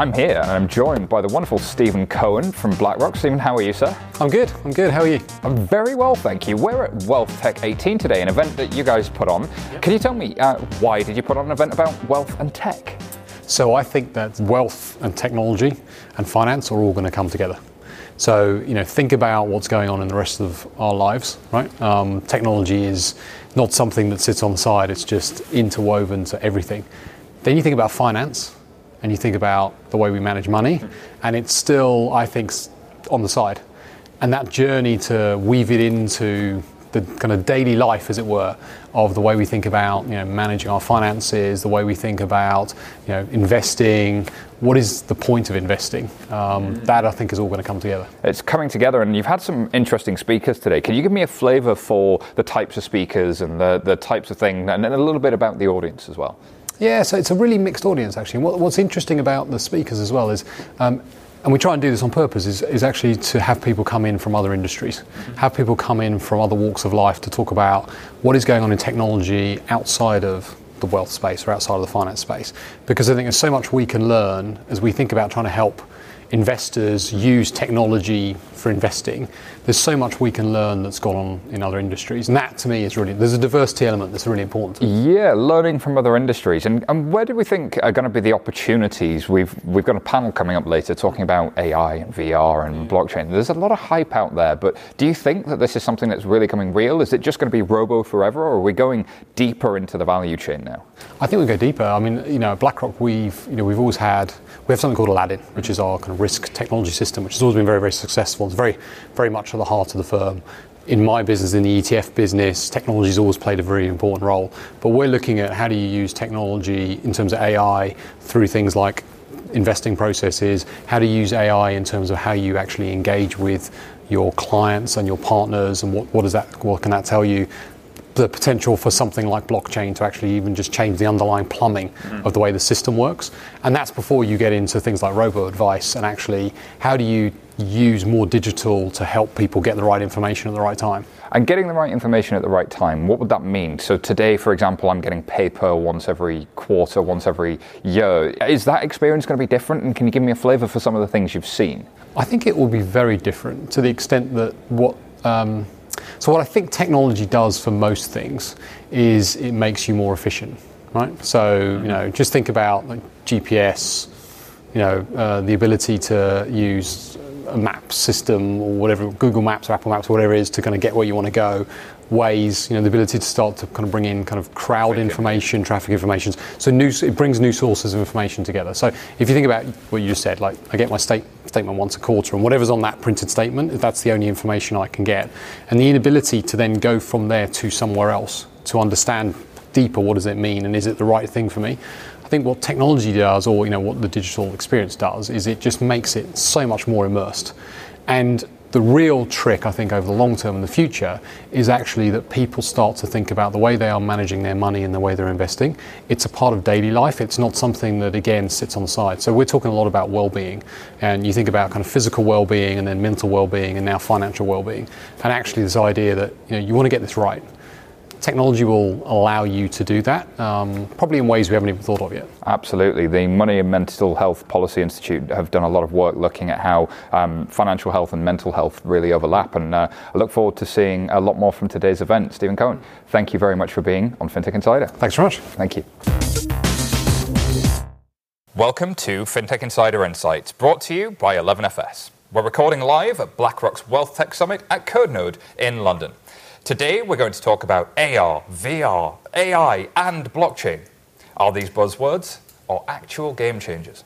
I'm here and I'm joined by the wonderful Stephen Cohen from BlackRock. Stephen, how are you, sir? I'm good. I'm good. How are you? I'm very well, thank you. We're at Wealth Tech 18 today, an event that you guys put on. Yep. Can you tell me uh, why did you put on an event about wealth and tech? So I think that wealth and technology and finance are all going to come together. So you know, think about what's going on in the rest of our lives, right? Um, technology is not something that sits on the side; it's just interwoven to everything. Then you think about finance, and you think about the way we manage money, and it's still, I think, on the side. And that journey to weave it into the kind of daily life, as it were, of the way we think about you know, managing our finances, the way we think about you know, investing. What is the point of investing? Um, mm. That I think is all going to come together. It's coming together, and you've had some interesting speakers today. Can you give me a flavour for the types of speakers and the, the types of thing, and a little bit about the audience as well? Yeah, so it's a really mixed audience actually. What, what's interesting about the speakers as well is um, and we try and do this on purpose, is, is actually to have people come in from other industries, mm-hmm. have people come in from other walks of life to talk about what is going on in technology outside of the wealth space or outside of the finance space. Because I think there's so much we can learn as we think about trying to help investors use technology for investing, there's so much we can learn that's gone on in other industries. And that to me is really, there's a diversity element that's really important. Yeah, learning from other industries. And, and where do we think are going to be the opportunities? We've, we've got a panel coming up later talking about AI and VR and mm. blockchain. There's a lot of hype out there, but do you think that this is something that's really coming real? Is it just going to be robo forever or are we going deeper into the value chain now? I think we go deeper. I mean, you know, BlackRock, we've, you know, we've always had, we have something called Aladdin, which is our kind of risk technology system, which has always been very, very successful. It's very, very much at the heart of the firm. In my business, in the ETF business, technology has always played a very important role. But we're looking at how do you use technology in terms of AI through things like investing processes, how to use AI in terms of how you actually engage with your clients and your partners, and what, what does that, what can that tell you? The potential for something like blockchain to actually even just change the underlying plumbing mm-hmm. of the way the system works. And that's before you get into things like robo advice and actually how do you use more digital to help people get the right information at the right time. And getting the right information at the right time, what would that mean? So today, for example, I'm getting paper once every quarter, once every year. Is that experience going to be different? And can you give me a flavour for some of the things you've seen? I think it will be very different to the extent that what. Um, so what I think technology does for most things is it makes you more efficient, right? So you know, just think about like GPS, you know, uh, the ability to use a map system or whatever, Google Maps or Apple Maps or whatever it is to kind of get where you want to go. Waze, you know, the ability to start to kind of bring in kind of crowd information, traffic information. So new, it brings new sources of information together. So if you think about what you just said, like I get my state, statement once a quarter, and whatever's on that printed statement, that's the only information I can get. And the inability to then go from there to somewhere else to understand deeper what does it mean and is it the right thing for me I think what technology does, or you know what the digital experience does, is it just makes it so much more immersed. And the real trick, I think, over the long term in the future is actually that people start to think about the way they are managing their money and the way they're investing. It's a part of daily life. It's not something that, again, sits on the side. So we're talking a lot about well being. And you think about kind of physical well being and then mental well being and now financial well being. And actually, this idea that you, know, you want to get this right technology will allow you to do that, um, probably in ways we haven't even thought of yet. Absolutely. The Money and Mental Health Policy Institute have done a lot of work looking at how um, financial health and mental health really overlap. And uh, I look forward to seeing a lot more from today's event. Stephen Cohen, thank you very much for being on FinTech Insider. Thanks very much. Thank you. Welcome to FinTech Insider Insights, brought to you by 11FS. We're recording live at BlackRock's Wealth Tech Summit at CodeNode in London. Today, we're going to talk about AR, VR, AI, and blockchain. Are these buzzwords or actual game changers?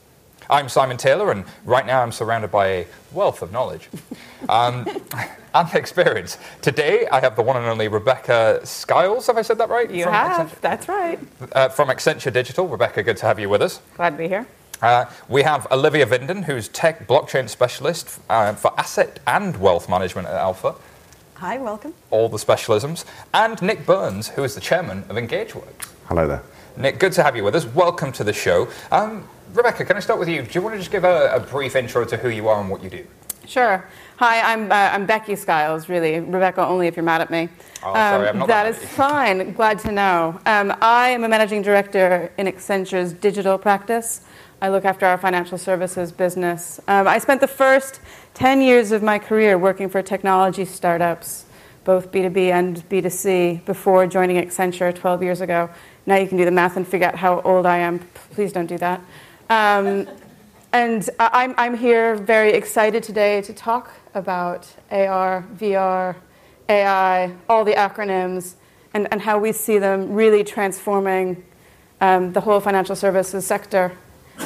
I'm Simon Taylor, and right now I'm surrounded by a wealth of knowledge um, and experience. Today, I have the one and only Rebecca Skiles. Have I said that right? You from have. Accenture? That's right. Uh, from Accenture Digital. Rebecca, good to have you with us. Glad to be here. Uh, we have Olivia Vinden, who's tech blockchain specialist uh, for asset and wealth management at Alpha. Hi, welcome. All the specialisms. And Nick Burns, who is the chairman of EngageWorks. Hello there. Nick, good to have you with us. Welcome to the show. Um, Rebecca, can I start with you? Do you want to just give a, a, brief intro to who you are and what you do? Sure. Hi, I'm, uh, I'm Becky Skiles, really. Rebecca, only if you're mad at me. Oh, um, sorry, I'm not That is fine. Glad to know. Um, I am a managing director in Accenture's digital practice. I look after our financial services business. Um, I spent the first 10 years of my career working for technology startups, both B2B and B2C, before joining Accenture 12 years ago. Now you can do the math and figure out how old I am. Please don't do that. Um, and I'm, I'm here very excited today to talk about AR, VR, AI, all the acronyms, and, and how we see them really transforming um, the whole financial services sector.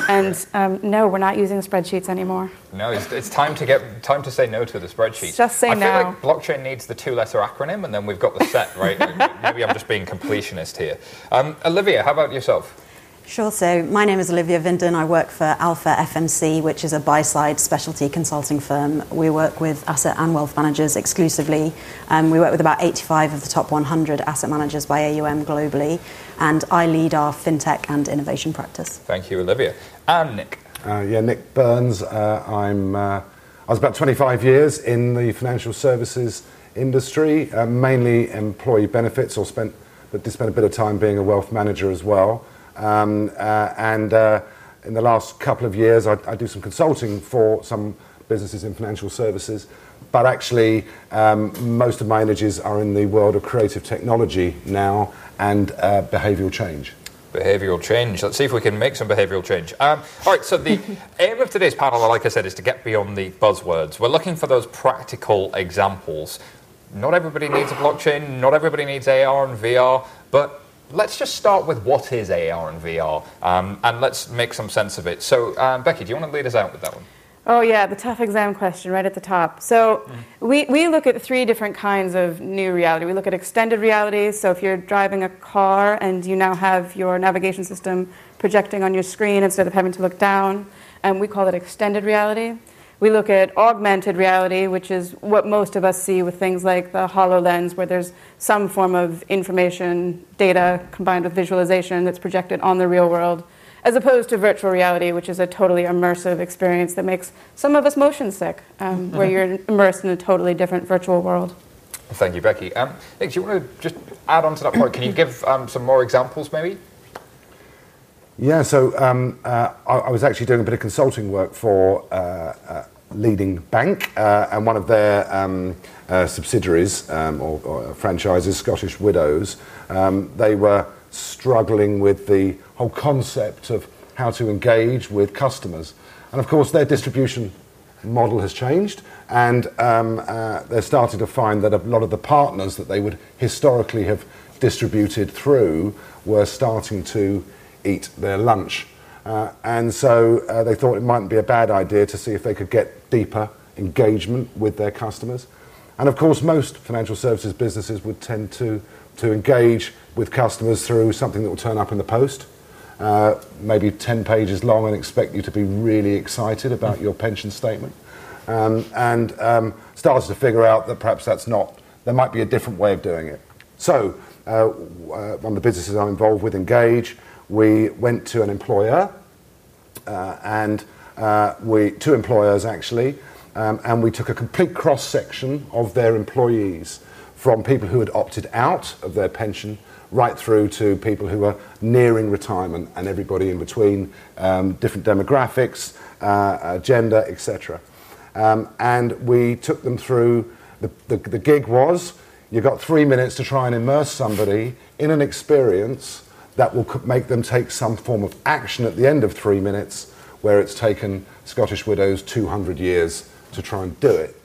And um, no, we're not using spreadsheets anymore. No, it's, it's, time to get time to say no to the spreadsheet. Just say I no. I feel like blockchain needs the two-letter acronym, and then we've got the set right. Maybe I'm just being completionist here. Um, Olivia, how about yourself? Sure. So my name is Olivia Vinden. I work for Alpha FMC, which is a buy-side specialty consulting firm. We work with asset and wealth managers exclusively. Um, we work with about 85 of the top 100 asset managers by AUM globally, and I lead our fintech and innovation practice. Thank you, Olivia. And Nick. Uh, yeah, Nick Burns. Uh, I'm. Uh, I was about 25 years in the financial services industry, uh, mainly employee benefits, or spent, but did spend a bit of time being a wealth manager as well. Um, uh, and uh, in the last couple of years, I, I, do some consulting for some businesses in financial services. But actually, um, most of my energies are in the world of creative technology now and uh, behavioural change. Behavioural change. Let's see if we can make some behavioural change. Um, all right, so the aim of today's panel, like I said, is to get beyond the buzzwords. We're looking for those practical examples. Not everybody needs a blockchain, not everybody needs AR and VR, but let's just start with what is AR and VR, um, and let's make some sense of it. So, um, Becky, do you want to lead us out with that one? Oh, yeah, the tough exam question right at the top. So, we, we look at three different kinds of new reality. We look at extended reality. So, if you're driving a car and you now have your navigation system projecting on your screen instead of having to look down, and we call it extended reality. We look at augmented reality, which is what most of us see with things like the HoloLens, where there's some form of information, data combined with visualization that's projected on the real world, as opposed to virtual reality, which is a totally immersive experience that makes some of us motion sick, um, mm-hmm. where you're immersed in a totally different virtual world. Thank you, Becky. Um, Nick, do you want to just add on to that point? Can you give um, some more examples, maybe? Yeah, so um, uh, I, I, was actually doing a bit of consulting work for uh, a leading bank, uh, and one of their um, uh, subsidiaries um, or, or, franchises, Scottish Widows, um, they were struggling with the whole concept of how to engage with customers. And of course, their distribution model has changed, and um, uh, they're starting to find that a lot of the partners that they would historically have distributed through were starting to eat their lunch. Uh, and so uh, they thought it mightn't be a bad idea to see if they could get deeper engagement with their customers. And of course, most financial services businesses would tend to, to engage with customers through something that will turn up in the post, uh, maybe 10 pages long, and expect you to be really excited about your pension statement. Um, and um, started to figure out that perhaps that's not, there might be a different way of doing it. So, uh, uh, one of the businesses I'm involved with, Engage, we went to an employer uh, and uh, we two employers actually, um, and we took a complete cross section of their employees from people who had opted out of their pension right through to people who are nearing retirement and everybody in between, um, different demographics, uh, uh gender, etc. Um, and we took them through. The, the, the gig was you've got three minutes to try and immerse somebody in an experience that will make them take some form of action at the end of three minutes, where it's taken Scottish Widows 200 years to try and do it.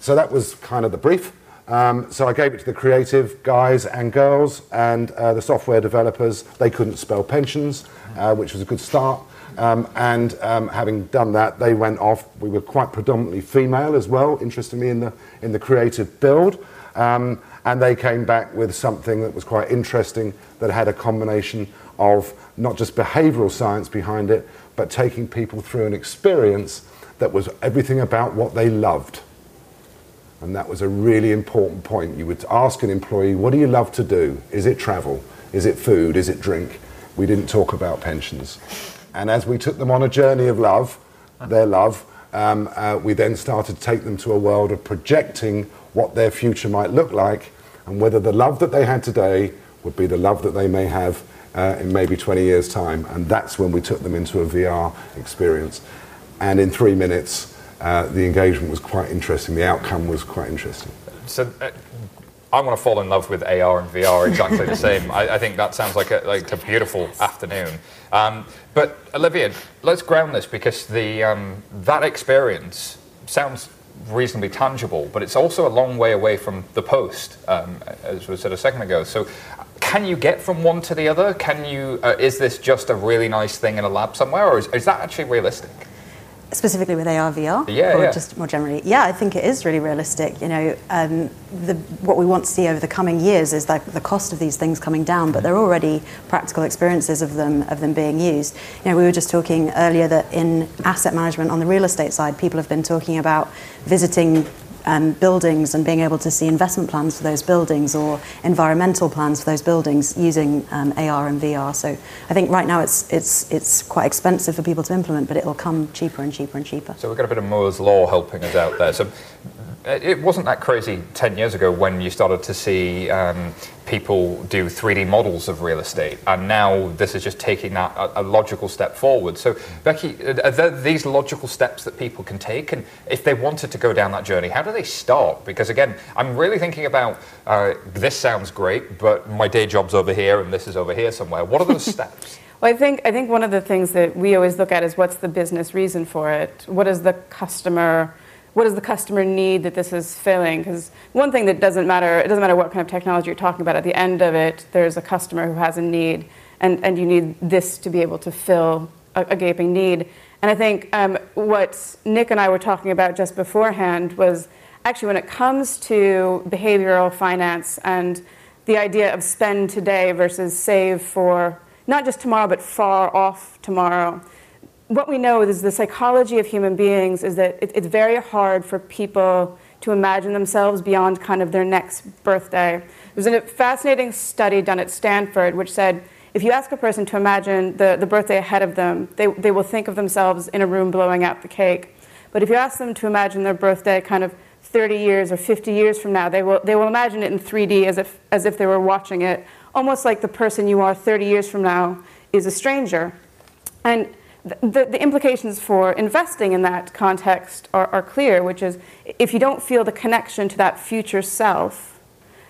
So that was kind of the brief. Um, so I gave it to the creative guys and girls, and uh, the software developers. They couldn't spell pensions, uh, which was a good start. Um, and um, having done that, they went off. We were quite predominantly female as well, interestingly, in the in the creative build. Um, and they came back with something that was quite interesting that had a combination of not just behavioral science behind it, but taking people through an experience that was everything about what they loved. And that was a really important point. You would ask an employee, What do you love to do? Is it travel? Is it food? Is it drink? We didn't talk about pensions. And as we took them on a journey of love, their love, um, uh, we then started to take them to a world of projecting what their future might look like and whether the love that they had today would be the love that they may have uh, in maybe 20 years' time. And that's when we took them into a VR experience. And in three minutes, uh, the engagement was quite interesting. The outcome was quite interesting. So, uh, I want to fall in love with AR and VR exactly the same. I, I, think that sounds like a, like a beautiful afternoon. Um, but Olivia, let's ground this because the um, that experience sounds reasonably tangible, but it's also a long way away from the post, um, as was said a second ago. So, can you get from one to the other? Can you? Uh, is this just a really nice thing in a lab somewhere, or is, is that actually realistic? Specifically with AR VR, yeah, or yeah. just more generally? Yeah, I think it is really realistic. You know, um, the, what we want to see over the coming years is like the cost of these things coming down, but there are already practical experiences of them of them being used. You know, we were just talking earlier that in asset management on the real estate side, people have been talking about visiting um, buildings and being able to see investment plans for those buildings or environmental plans for those buildings using um, AR and VR. So I think right now it's it's it's quite expensive for people to implement, but it'll come cheaper and cheaper and cheaper. So we've got a bit of Moore's law helping us out there. So it wasn't that crazy 10 years ago when you started to see um, people do 3D models of real estate, and now this is just taking that a, a logical step forward. So, Becky, are there these logical steps that people can take? And if they wanted to go down that journey, how do they start? Because again, I'm really thinking about uh, this sounds great, but my day job's over here and this is over here somewhere. What are those steps? Well, I think I think one of the things that we always look at is what's the business reason for it. What is the customer what does the customer need that this is filling? Because one thing that doesn't matter, it doesn't matter what kind of technology you're talking about, at the end of it, there's a customer who has a need, and, and you need this to be able to fill a, a gaping need. And I think um, what Nick and I were talking about just beforehand was actually when it comes to behavioral finance and the idea of spend today versus save for not just tomorrow, but far off tomorrow what we know is the psychology of human beings is that it, it's very hard for people to imagine themselves beyond kind of their next birthday. There's a fascinating study done at Stanford which said if you ask a person to imagine the, the birthday ahead of them, they, they will think of themselves in a room blowing out the cake. But if you ask them to imagine their birthday kind of 30 years or 50 years from now, they will, they will imagine it in 3D as if, as if they were watching it, almost like the person you are 30 years from now is a stranger. And the, the, implications for investing in that context are, are, clear, which is if you don't feel the connection to that future self,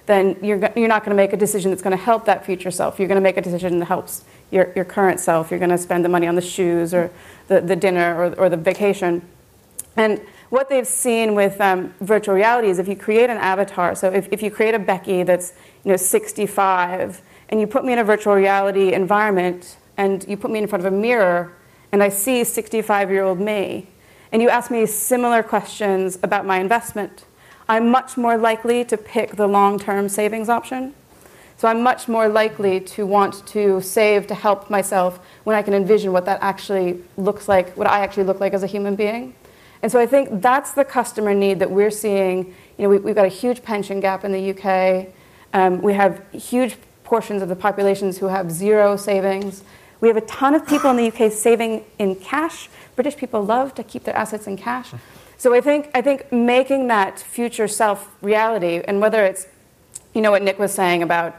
then you're, you're not going to make a decision that's going to help that future self. You're going to make a decision that helps your, your current self. You're going to spend the money on the shoes or the, the dinner or, or the vacation. And what they've seen with um, virtual reality is if you create an avatar, so if, if you create a Becky that's you know, 65, and you put me in a virtual reality environment, and you put me in front of a mirror, and I see 65 year old me, and you ask me similar questions about my investment, I'm much more likely to pick the long term savings option. So I'm much more likely to want to save to help myself when I can envision what that actually looks like, what I actually look like as a human being. And so I think that's the customer need that we're seeing. You know, we, have got a huge pension gap in the UK. Um, we have huge portions of the populations who have zero savings. We have a ton of people in the UK saving in cash. British people love to keep their assets in cash. So I think, I think making that future self reality, and whether it's, you know, what Nick was saying about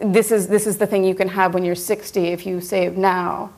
this is, this is the thing you can have when you're 60 if you save now,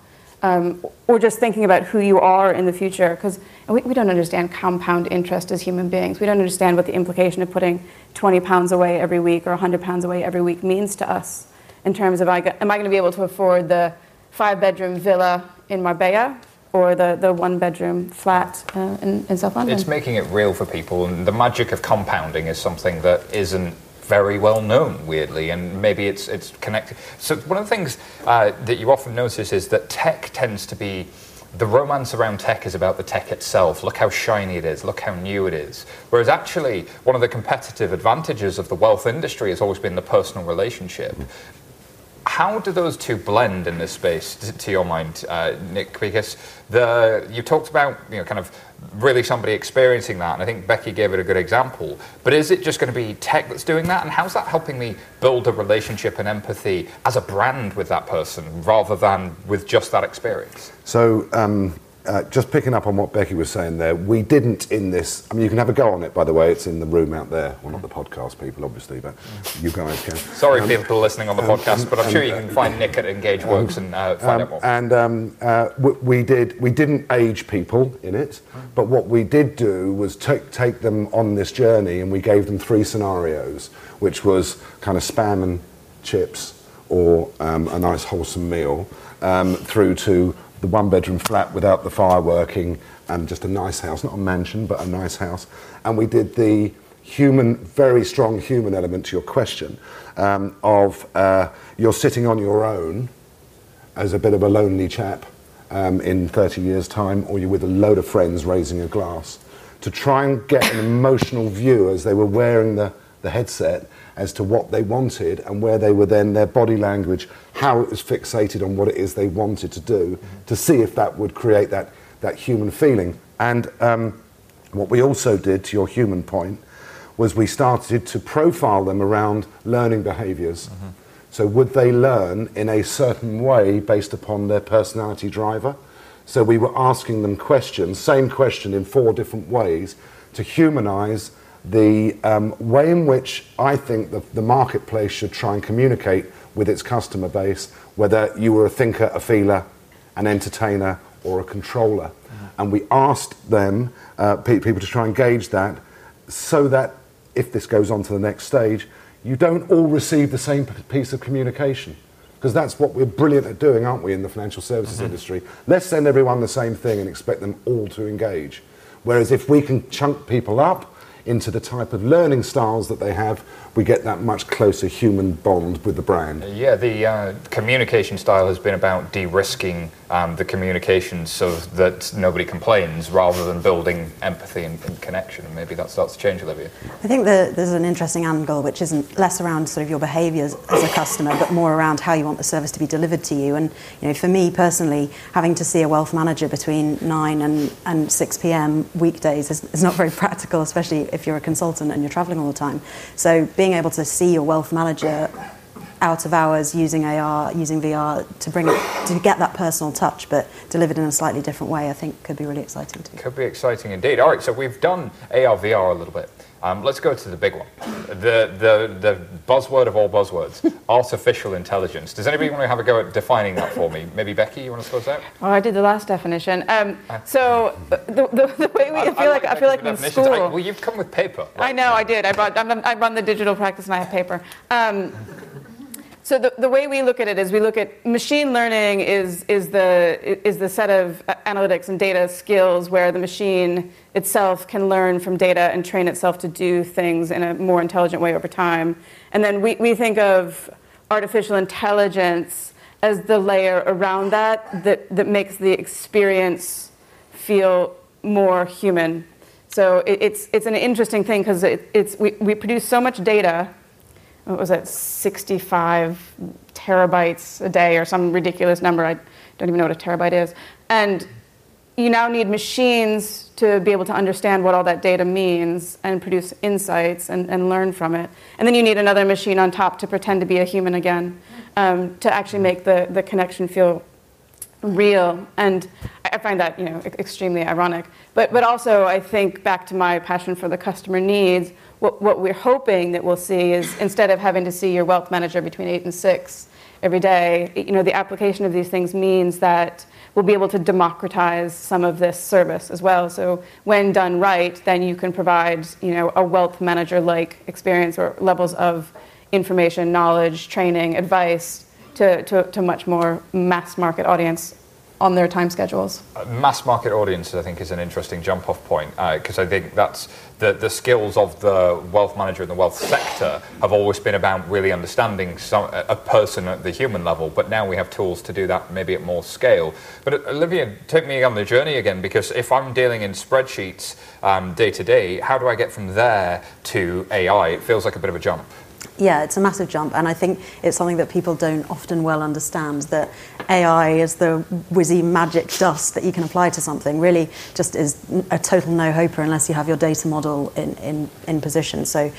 um, or just thinking about who you are in the future, because we, we don't understand compound interest as human beings. We don't understand what the implication of putting 20 pounds away every week or 100 pounds away every week means to us in terms of am I going to be able to afford the five bedroom villa in Marbella or the, the one bedroom flat uh, in, in South London. It's making it real for people, and the magic of compounding is something that isn't very well known, weirdly, and maybe it's, it's connected. So, one of the things uh, that you often notice is that tech tends to be the romance around tech is about the tech itself. Look how shiny it is, look how new it is. Whereas actually, one of the competitive advantages of the wealth industry has always been the personal relationship how do those two blend in this space, to, to your mind, uh, Nick? Because the you talked about you know kind of really somebody experiencing that, and I think Becky gave it a good example. But is it just going to be tech that's doing that, and how's that helping me build a relationship and empathy as a brand with that person, rather than with just that experience? So. Um uh, just picking up on what Becky was saying there, we didn't in this. I mean, you can have a go on it, by the way. It's in the room out there. Well, not the podcast people, obviously, but you guys can. Sorry, people listening on the podcast, but I'm sure you can find Nick at Engage Works and uh, find out more. And um, uh, we, we did. We didn't age people in it, but what we did do was take take them on this journey, and we gave them three scenarios, which was kind of spam and chips, or um, a nice wholesome meal, um, through to the one bedroom flat without the fire working, and just a nice house, not a mansion, but a nice house. And we did the human, very strong human element to your question um, of uh, you're sitting on your own as a bit of a lonely chap um, in 30 years' time, or you're with a load of friends raising a glass, to try and get an emotional view as they were wearing the, the headset as to what they wanted and where they were then, their body language, how it was fixated on what it is they wanted to do, to see if that would create that, that human feeling. And um, what we also did, to your human point, was we started to profile them around learning behaviors. So, would they learn in a certain way based upon their personality driver? So, we were asking them questions, same question in four different ways, to humanize the um, way in which I think the, the marketplace should try and communicate with its customer base, whether you were a thinker, a feeler, an entertainer, or a controller. And we asked them, uh, pe- people, to try and gauge that so that if this goes on to the next stage, you don't all receive the same p- piece of communication. Because that's what we're brilliant at doing, aren't we, in the financial services industry? Let's send everyone the same thing and expect them all to engage. Whereas if we can chunk people up into the type of learning styles that they have, we get that much closer human bond with the brand. Yeah, the uh, communication style has been about de-risking um, the communication so that nobody complains, rather than building empathy and, and connection. And maybe that starts to change, Olivia. I think that there's an interesting angle which isn't less around sort of your behaviours as a customer, but more around how you want the service to be delivered to you. And you know, for me personally, having to see a wealth manager between 9 and, and 6 p.m. weekdays is, is not very practical, especially if you're a consultant and you're travelling all the time. So being able to see your wealth manager out of hours using AR, using VR to bring it, to get that personal touch, but delivered in a slightly different way, I think could be really exciting too. Could be exciting indeed. All right, so we've done AR, VR a little bit. Um, let's go to the big one, the, the, the buzzword of all buzzwords, artificial intelligence. Does anybody want to have a go at defining that for me? Maybe Becky, you want to close out? Oh, I did the last definition. Um, so the, the, the way we, I feel like I feel like in school. I- well, you've come with paper. I know, I did. I brought. I'm, I run the digital practice, and I have paper. Um, so the, the way we look at it is we look at machine learning is, is, the, is the set of analytics and data skills where the machine itself can learn from data and train itself to do things in a more intelligent way over time. And then we, we think of artificial intelligence as the layer around that that, that makes the experience feel more human. So it, it's, it's an interesting thing because it, it's, we, we produce so much data. What was it, 65 terabytes a day or some ridiculous number? I don't even know what a terabyte is. And you now need machines to be able to understand what all that data means and produce insights and, and learn from it. And then you need another machine on top to pretend to be a human again um, to actually make the, the connection feel real and i find that you know extremely ironic but but also i think back to my passion for the customer needs what, what we're hoping that we'll see is instead of having to see your wealth manager between 8 and 6 every day you know the application of these things means that we'll be able to democratize some of this service as well. So when done right then you can provide you know a wealth manager like experience or levels of information knowledge training advice to, to, to much more mass market audience on their time schedules. mass market audiences, I think, is an interesting jump off point because I think that's the, the skills of the wealth manager and the wealth sector have always been about really understanding some, a person at the human level, but now we have tools to do that maybe at more scale. But uh, Olivia, take me on the journey again because if I'm dealing in spreadsheets um, day to day, how do I get from there to AI? It feels like a bit of a jump. Yeah, it's a massive jump, and I think it's something that people don't often well understand. That AI is the whizzy magic dust that you can apply to something. Really, just is a total no-hoper unless you have your data model in, in, in position. So,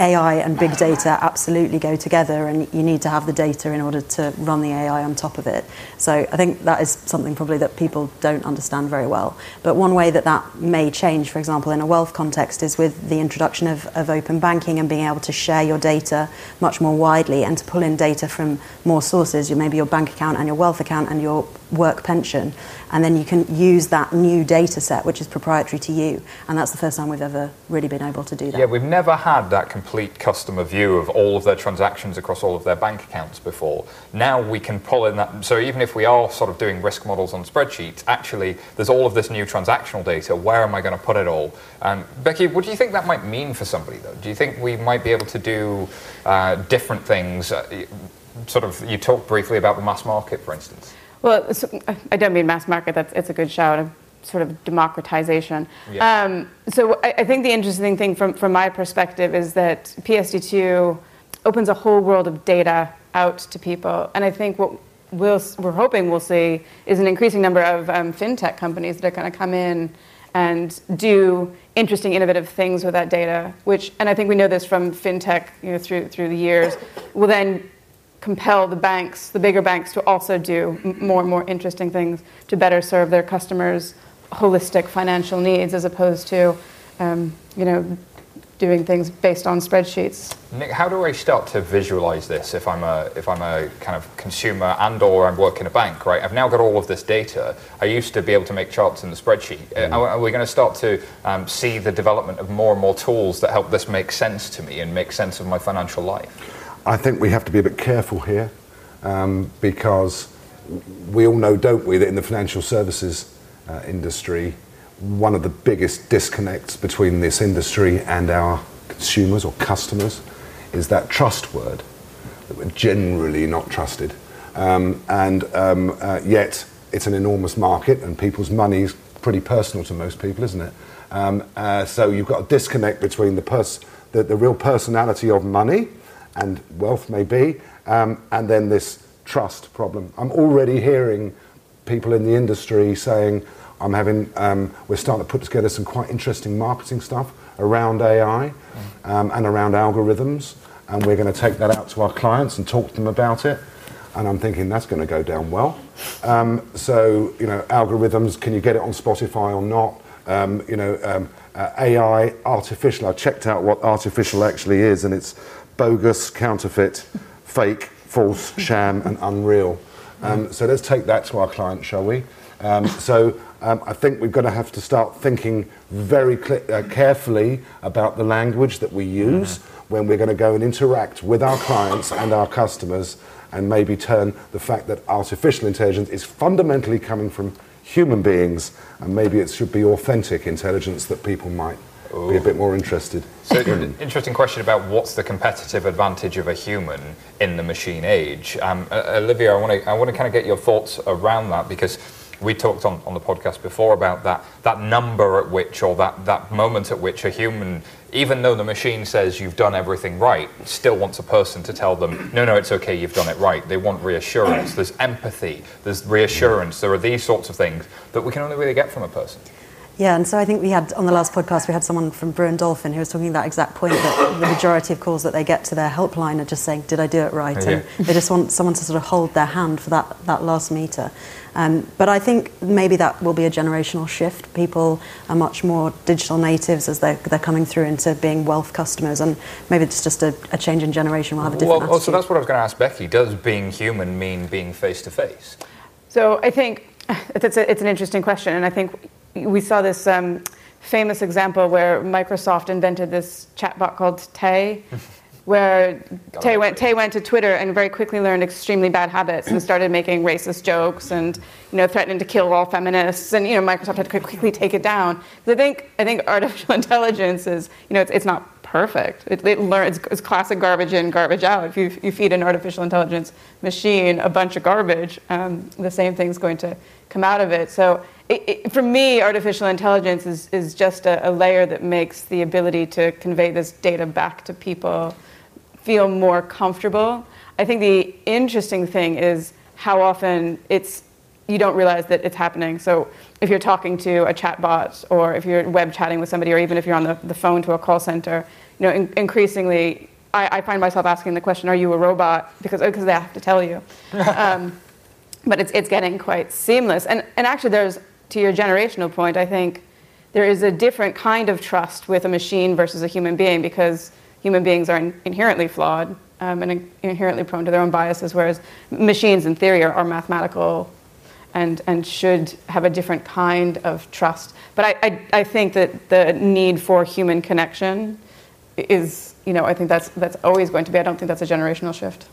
AI and big data absolutely go together, and you need to have the data in order to run the AI on top of it. So I think that is something probably that people don't understand very well. But one way that that may change, for example, in a wealth context, is with the introduction of, of open banking and being able to share your data much more widely and to pull in data from more sources, maybe your bank account and your wealth account and your work pension, and then you can use that new data set, which is proprietary to you. And that's the first time we've ever really been able to do that. Yeah, we've never had that complete customer view of all of their transactions across all of their bank accounts before. Now we can pull in that. So even if we are sort of doing risk models on spreadsheets, actually there's all of this new transactional data. Where am I going to put it all? Um, Becky, what do you think that might mean for somebody though? Do you think we might be able to do uh, different things? Uh, sort of, you talked briefly about the mass market, for instance. Well, I don't mean mass market. That's it's a good shout Of sort of democratization. Yeah. Um, so I, I, think the interesting thing from, from my perspective is that PSD2 opens a whole world of data out to people. And I think what we'll, we're hoping we'll see is an increasing number of um, fintech companies that are going to come in and do interesting, innovative things with that data, which, and I think we know this from fintech you know, through, through the years, will then compel the banks, the bigger banks, to also do more and more interesting things to better serve their customers' holistic financial needs, as opposed to, um, you know, doing things based on spreadsheets. Nick, how do I start to visualize this if I'm a if I'm a kind of consumer and or I'm working a bank, right? I've now got all of this data. I used to be able to make charts in the spreadsheet. Mm. Are, are, we going to start to um, see the development of more and more tools that help this make sense to me and make sense of my financial life? I think we have to be a bit careful here um, because we all know, don't we, that in the financial services uh, industry, one of the biggest disconnects between this industry and our consumers or customers is that trust word that we're generally not trusted. Um, and um, uh, yet, it's an enormous market, and people's money is pretty personal to most people, isn't it? Um, uh, so you've got a disconnect between the, pers- the, the real personality of money and wealth may be, um, and then this trust problem. I'm already hearing people in the industry saying, I'm having, um, we're starting to put together some quite interesting marketing stuff around AI um, and around algorithms, and we're going to take that out to our clients and talk to them about it. And I'm thinking that's going to go down well. Um, so, you know, algorithms, can you get it on Spotify or not? Um, you know, um, uh, AI, artificial. I checked out what artificial actually is, and it's bogus, counterfeit, fake, false, sham, and unreal. Um, so let's take that to our client, shall we? Um, so um, I think we're going to have to start thinking very cl- uh, carefully about the language that we use mm-hmm. when we're going to go and interact with our clients and our customers and maybe turn the fact that artificial intelligence is fundamentally coming from human beings and maybe it should be authentic intelligence that people might Ooh. be a bit more interested. So, interesting question about what's the competitive advantage of a human in the machine age. Um, uh, Olivia, I want to I want to kind of get your thoughts around that because we talked on, on the podcast before about that that number at which or that that moment at which a human even though the machine says you've done everything right, still wants a person to tell them, no, no, it's okay, you've done it right. They want reassurance. There's empathy, there's reassurance. There are these sorts of things that we can only really get from a person. Yeah, and so I think we had on the last podcast we had someone from Brewin Dolphin who was talking that exact point that the majority of calls that they get to their helpline are just saying, "Did I do it right?" Yeah. And they just want someone to sort of hold their hand for that that last meter. Um, but I think maybe that will be a generational shift. People are much more digital natives as they're, they're coming through into being wealth customers, and maybe it's just a, a change in generation. We'll have a different. Well, well so that's what I was going to ask Becky. Does being human mean being face to face? So I think it's, a, it's an interesting question, and I think we saw this um, famous example where Microsoft invented this chatbot called Tay, where Tay went, Tay went to Twitter and very quickly learned extremely bad habits and started making racist jokes and you know threatening to kill all feminists and you know Microsoft had to quickly take it down. Because I think I think artificial intelligence is you know it's, it's not perfect. It, it learns it's, it's, classic garbage in, garbage out. If you, you feed an artificial intelligence machine a bunch of garbage, um, the same thing's going to come out of it. So it, it, for me, artificial intelligence is, is just a, a, layer that makes the ability to convey this data back to people feel more comfortable. I think the interesting thing is how often it's you don't realize that it's happening. So if you're talking to a chatbot or if you're web chatting with somebody or even if you're on the, the phone to a call center, you know, in, increasingly, I, I, find myself asking the question, "Are you a robot?" Because because they have to tell you. um, but it's it's getting quite seamless. And and actually, there's to your generational point, I think there is a different kind of trust with a machine versus a human being because human beings are in, inherently flawed um, and inherently prone to their own biases, whereas machines, in theory, are, are, mathematical and, and should have a different kind of trust. But I, I, I think that the need for human connection is, you know, I think that's, that's always going to be. I don't think that's a generational shift.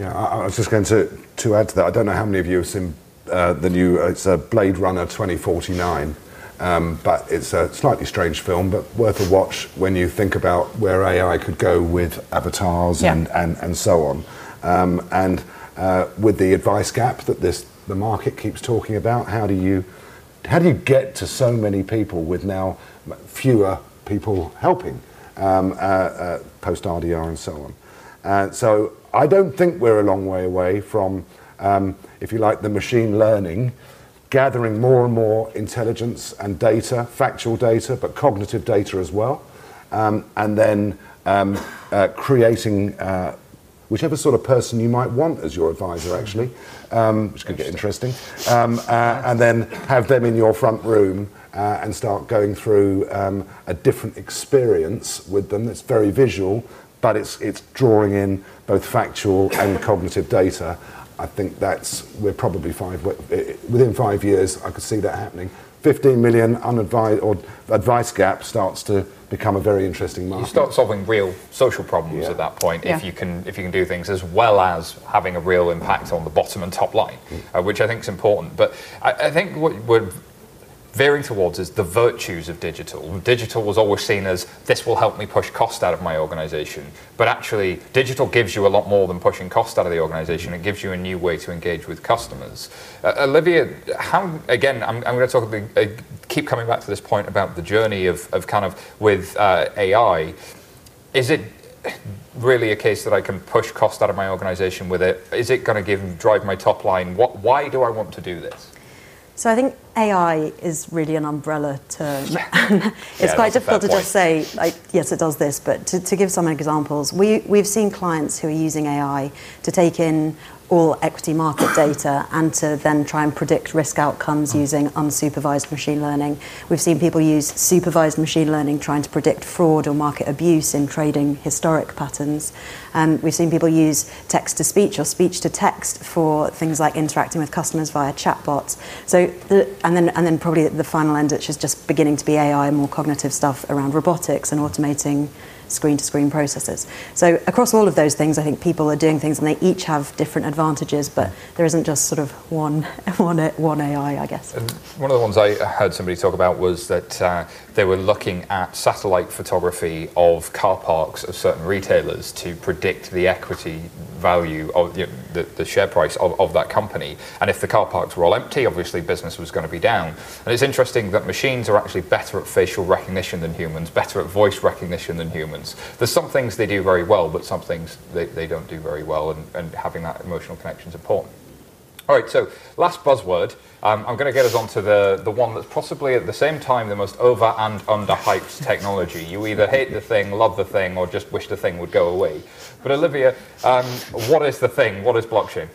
Yeah, I, I was just going to, to add to that. I don't know how many of you have seen uh, the new, uh, it's a Blade Runner 2049. Um, but it's a slightly strange film, but worth a watch when you think about where AI could go with avatars yeah. and, and, and so on. Um, and uh, with the advice gap that this the market keeps talking about, how do you how do you get to so many people with now fewer people helping um, uh, uh, post RDR and so on? Uh, so I don't think we're a long way away from, um, if you like, the machine learning gathering more and more intelligence and data, factual data, but cognitive data as well, um, and then um, uh, creating uh, whichever sort of person you might want as your advisor, actually, um, which could get interesting, um, uh, and then have them in your front room. Uh, and start going through um, a different experience with them that's very visual, but it's, it's drawing in both factual and cognitive data I think that's we're probably five within five years. I could see that happening. 15 million unadvised or advice gap starts to become a very interesting market. You start solving real social problems yeah. at that point yeah. if you can if you can do things as well as having a real impact on the bottom and top line, mm. uh, which I think is important. But I, I think what would veering towards is the virtues of digital. Digital was always seen as this will help me push cost out of my organization. But actually, digital gives you a lot more than pushing cost out of the organization. It gives you a new way to engage with customers. Uh, Olivia, how, again, I'm, I'm going to talk, uh, keep coming back to this point about the journey of, of kind of with uh, AI. Is it really a case that I can push cost out of my organization with it? Is it going to give drive my top line? What, why do I want to do this? So I think AI is really an umbrella term. Yeah. it's yeah, quite difficult to point. just say, like, yes, it does this, but to, to give some examples, we, we've seen clients who are using AI to take in all equity market data and to then try and predict risk outcomes mm. using unsupervised machine learning. We've seen people use supervised machine learning trying to predict fraud or market abuse in trading historic patterns. Um, we've seen people use text to speech or speech to text for things like interacting with customers via chatbots. So, the, and then and then probably the final end, which is just beginning to be AI, more cognitive stuff around robotics and automating screen to screen processes. So across all of those things, I think people are doing things and they each have different advantages, but there isn't just sort of one, one, one AI, I guess. And one of the ones I heard somebody talk about was that uh, they were looking at satellite photography of car parks of certain retailers to predict the equity value of you know, the, the, share price of, of that company. And if the car parks were all empty, obviously business was going to be down. And it's interesting that machines are actually better at facial recognition than humans, better at voice recognition than humans. There's some things they do very well, but some things they, they don't do very well, and, and having that emotional connection is important. All right, so last buzzword. Um, I'm going to get us onto the, the one that's possibly at the same time the most over and under hyped technology. You either hate the thing, love the thing, or just wish the thing would go away. But Olivia, um, what is the thing? What is blockchain?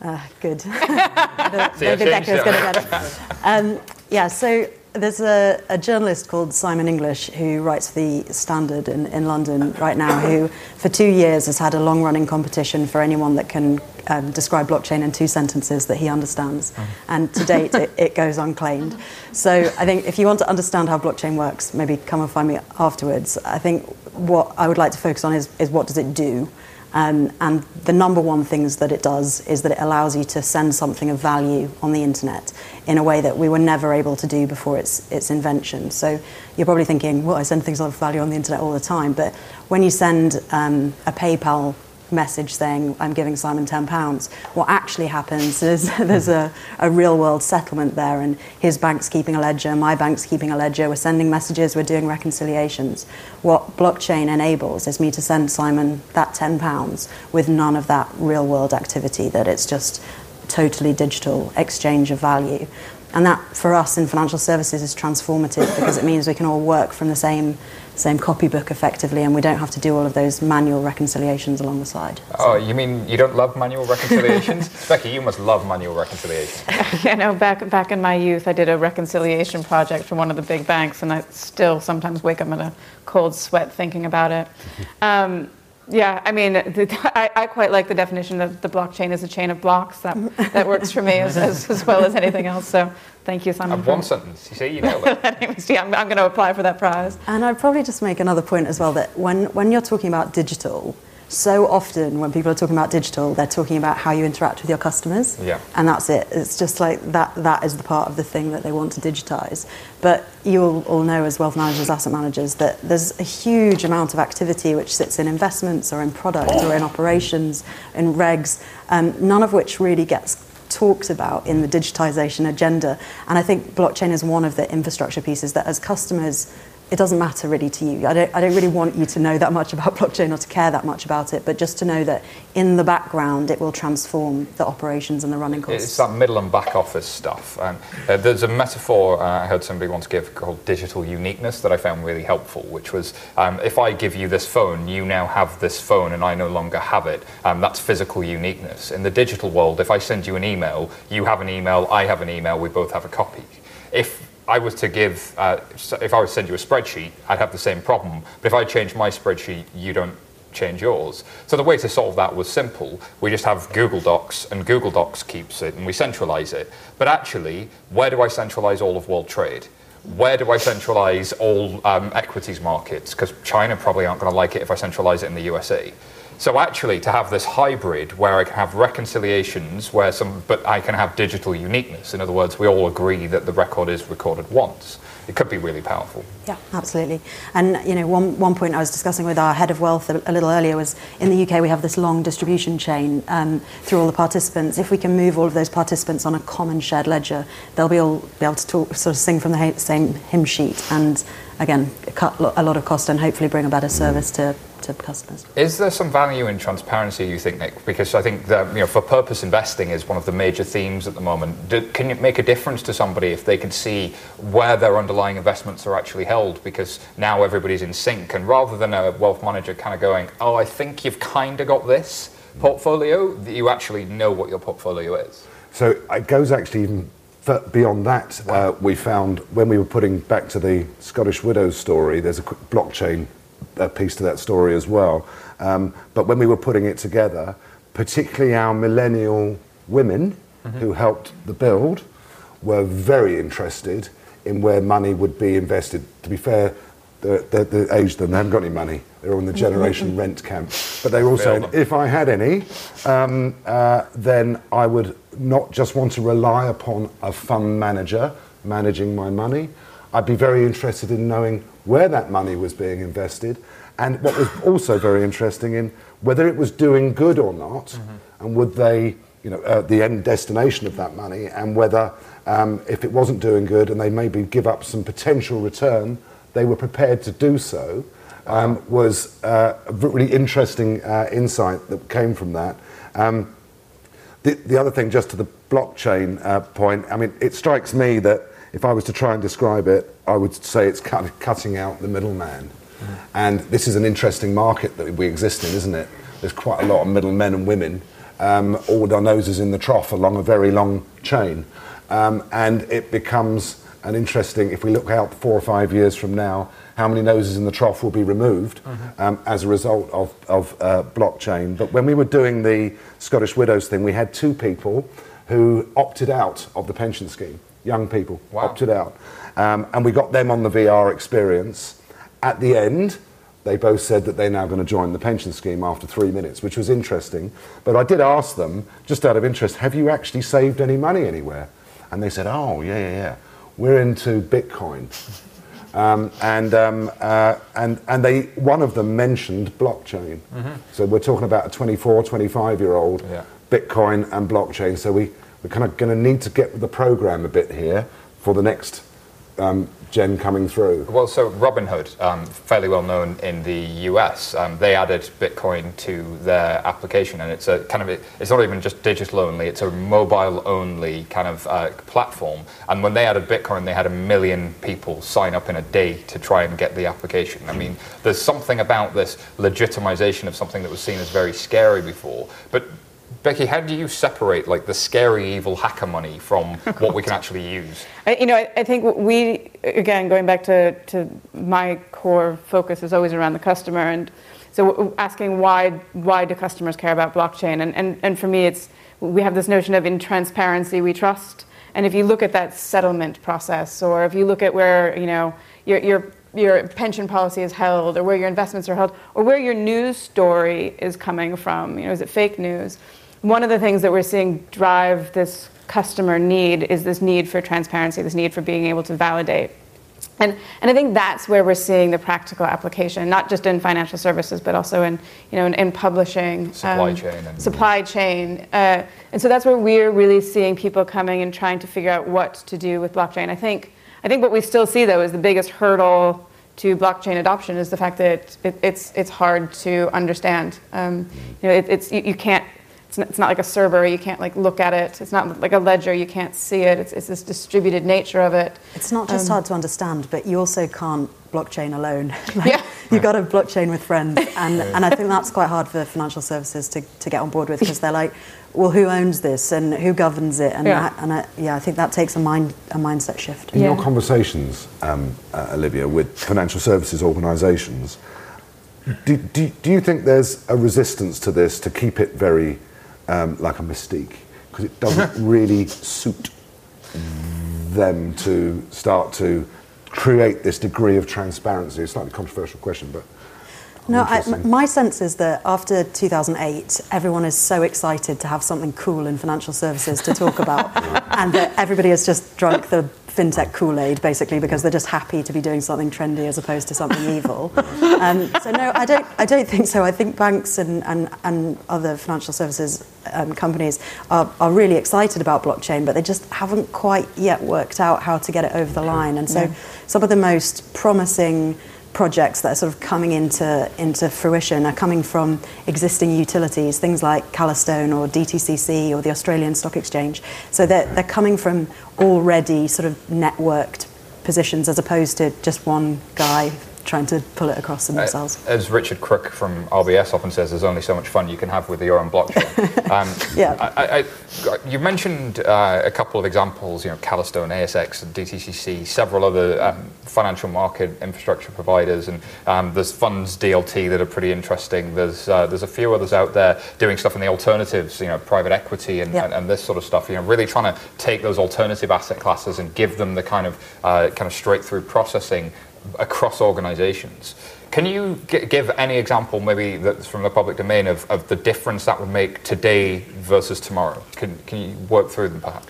Uh, good. David Becker is going to get it. Um, yeah, so there's a, a, journalist called Simon English who writes for the Standard in, in London right now, who for two years has had a long running competition for anyone that can um, describe blockchain in two sentences that he understands. Mm. And to date, it, it, goes unclaimed. So I think if you want to understand how blockchain works, maybe come and find me afterwards. I think what I would like to focus on is, is what does it do? Um, and the number one things that it does is that it allows you to send something of value on the internet in a way that we were never able to do before its, its invention. So you're probably thinking, well, I send things of value on the internet all the time. But when you send um, a PayPal message saying, I'm giving Simon £10. What actually happens is there's a, a real world settlement there, and his bank's keeping a ledger, my bank's keeping a ledger, we're sending messages, we're doing reconciliations. What blockchain enables is me to send Simon that £10 with none of that real world activity, that it's just totally digital exchange of value. And that, for us in financial services, is transformative because it means we can all work from the same same copybook effectively, and we don't have to do all of those manual reconciliations along the side. Oh, you mean you don't love manual reconciliations? Becky, you must love manual reconciliations. you know, back back in my youth, I did a reconciliation project for one of the big banks, and I still sometimes wake up in a cold sweat thinking about it. Um, yeah, I mean, the, I, I, quite like the definition that the blockchain is a chain of blocks. That that works for me as, as, as well as anything else. So thank you, Simon. one sentence. You see, you nailed it. I'm, I'm going to apply for that prize. And I'd probably just make another point as well that when when you're talking about digital, so often when people are talking about digital, they're talking about how you interact with your customers. Yeah. And that's it. It's just like that that is the part of the thing that they want to digitize. But you'll all know as wealth managers, asset managers, that there's a huge amount of activity which sits in investments or in product or in operations, in regs, um, none of which really gets talked about in the digitization agenda. And I think blockchain is one of the infrastructure pieces that as customers it doesn't matter really to you. I don't, I don't really want you to know that much about blockchain or to care that much about it, but just to know that in the background it will transform the operations and the running costs. It's that middle and back office stuff. And uh, there's a metaphor uh, I heard somebody once give called digital uniqueness that I found really helpful, which was um, if I give you this phone, you now have this phone and I no longer have it. Um, that's physical uniqueness. In the digital world, if I send you an email, you have an email, I have an email, we both have a copy. If I was to give, uh, if I was to send you a spreadsheet, I'd have the same problem. But if I change my spreadsheet, you don't change yours. So the way to solve that was simple. We just have Google Docs, and Google Docs keeps it, and we centralize it. But actually, where do I centralize all of world trade? Where do I centralize all um, equities markets? Because China probably aren't going to like it if I centralize it in the USA. So actually, to have this hybrid where I can have reconciliations, where some, but I can have digital uniqueness. In other words, we all agree that the record is recorded once. It could be really powerful. Yeah, absolutely. And you know, one, one point I was discussing with our head of wealth a, a little earlier was in the UK we have this long distribution chain um, through all the participants. If we can move all of those participants on a common shared ledger, they'll be all be able to talk, sort of sing from the same hymn sheet and again cut a lot of cost and hopefully bring a better service to to customers. Is there some value in transparency, you think, Nick? Because I think that you know, for purpose investing is one of the major themes at the moment. Do, can it make a difference to somebody if they can see where their underlying investments are actually held? Because now everybody's in sync, and rather than a wealth manager kind of going, "Oh, I think you've kind of got this portfolio," you actually know what your portfolio is. So it goes actually even beyond that. Uh, we found when we were putting back to the Scottish Widows story, there's a blockchain a piece to that story as well. Um, but when we were putting it together, particularly our millennial women mm-hmm. who helped the build were very interested in where money would be invested. To be fair, the, the, the age them, they haven't got any money. They're in the generation rent camp. But they were all saying, if I had any, um, uh, then I would not just want to rely upon a fund manager managing my money. I'd be very interested in knowing where that money was being invested, and what was also very interesting in whether it was doing good or not, mm-hmm. and would they, you know, uh, the end destination of that money, and whether um, if it wasn't doing good and they maybe give up some potential return, they were prepared to do so. Um, was uh, a really interesting uh, insight that came from that. Um, the, the, other thing, just to the blockchain uh, point, I mean, it strikes me that if I was to try and describe it, I would say it's cutting out the middleman. Mm. And this is an interesting market that we exist in, isn't it? There's quite a lot of middlemen and women, um, all with our noses in the trough along a very long chain. Um, and it becomes an interesting, if we look out four or five years from now, how many noses in the trough will be removed mm-hmm. um, as a result of, of uh, blockchain. But when we were doing the Scottish Widows thing, we had two people who opted out of the pension scheme young people wow. opted out. Um, and we got them on the VR experience. At the end, they both said that they're now going to join the pension scheme after three minutes, which was interesting. But I did ask them, just out of interest, have you actually saved any money anywhere? And they said, oh, yeah, yeah, yeah. We're into Bitcoin. Um, and, um, uh, and, and they, one of them mentioned blockchain. Mm-hmm. So we're talking about a 24, 25 year old, yeah. Bitcoin and blockchain. So we, we're kind of going to need to get with the program a bit here for the next um, gen coming through? Well, so Robinhood, um, fairly well known in the US, um, they added Bitcoin to their application, and it's a kind of it's not even just digital only; it's a mobile only kind of uh, platform. And when they added Bitcoin, they had a million people sign up in a day to try and get the application. I mean, there's something about this legitimization of something that was seen as very scary before, but Becky, how do you separate like the scary evil hacker money from oh, what we can actually use? I, you know, I, I think we again going back to, to my core focus is always around the customer, and so asking why why do customers care about blockchain? And and, and for me, it's we have this notion of in transparency we trust, and if you look at that settlement process, or if you look at where you know your your your pension policy is held, or where your investments are held, or where your news story is coming from, you know, is it fake news? One of the things that we're seeing drive this customer need is this need for transparency, this need for being able to validate. And, and I think that's where we're seeing the practical application, not just in financial services, but also in, you know, in, in publishing. Supply um, chain. And supply chain. Uh, and so that's where we're really seeing people coming and trying to figure out what to do with blockchain. I think, I think what we still see, though, is the biggest hurdle to blockchain adoption is the fact that it, it's, it's hard to understand. Um, you know, it, it's, you, you can't it's not, it's not, like a server you can't like look at it. It's not like a ledger you can't see it. It's, it's this distributed nature of it. It's not just um, hard to understand but you also can't blockchain alone. Like, yeah. you've got to blockchain with friends. And, and i think that's quite hard for financial services to, to get on board with because they're like well who owns this and who governs it? And, yeah. and I, yeah i think that takes a mind a mindset shift. In yeah. your conversations um, uh, olivia with financial services organizations do, do, do you think there's a resistance to this to keep it very um, like a mystique because it doesn't really suit them to start to create this degree of transparency. It's a slightly controversial question, but. No, I, my sense is that after 2008, everyone is so excited to have something cool in financial services to talk about, and that everybody has just drunk the fintech Kool-Aid, basically, because they're just happy to be doing something trendy as opposed to something evil. Um, so no, I don't. I don't think so. I think banks and and, and other financial services um, companies are, are really excited about blockchain, but they just haven't quite yet worked out how to get it over the line. And so, some of the most promising projects that are sort of coming into, into fruition are coming from existing utilities, things like Calastone or DTCC or the Australian Stock Exchange. So they're, they're coming from already sort of networked positions as opposed to just one guy trying to pull it across themselves. Uh, as Richard Crook from RBS often says, there's only so much fun you can have with your own blockchain. um, yeah. I, I, you mentioned uh, a couple of examples, you know, Calastone, ASX, and DTCC, several other um, financial market infrastructure providers, and um, there's funds DLT that are pretty interesting. There's uh, there's a few others out there doing stuff in the alternatives, you know, private equity and, yeah. and, and, this sort of stuff. You know, really trying to take those alternative asset classes and give them the kind of uh, kind of straight through processing across organizations. Can you g- give any example, maybe that's from the public domain, of, of the difference that would make today versus tomorrow? Can, can you work through them perhaps?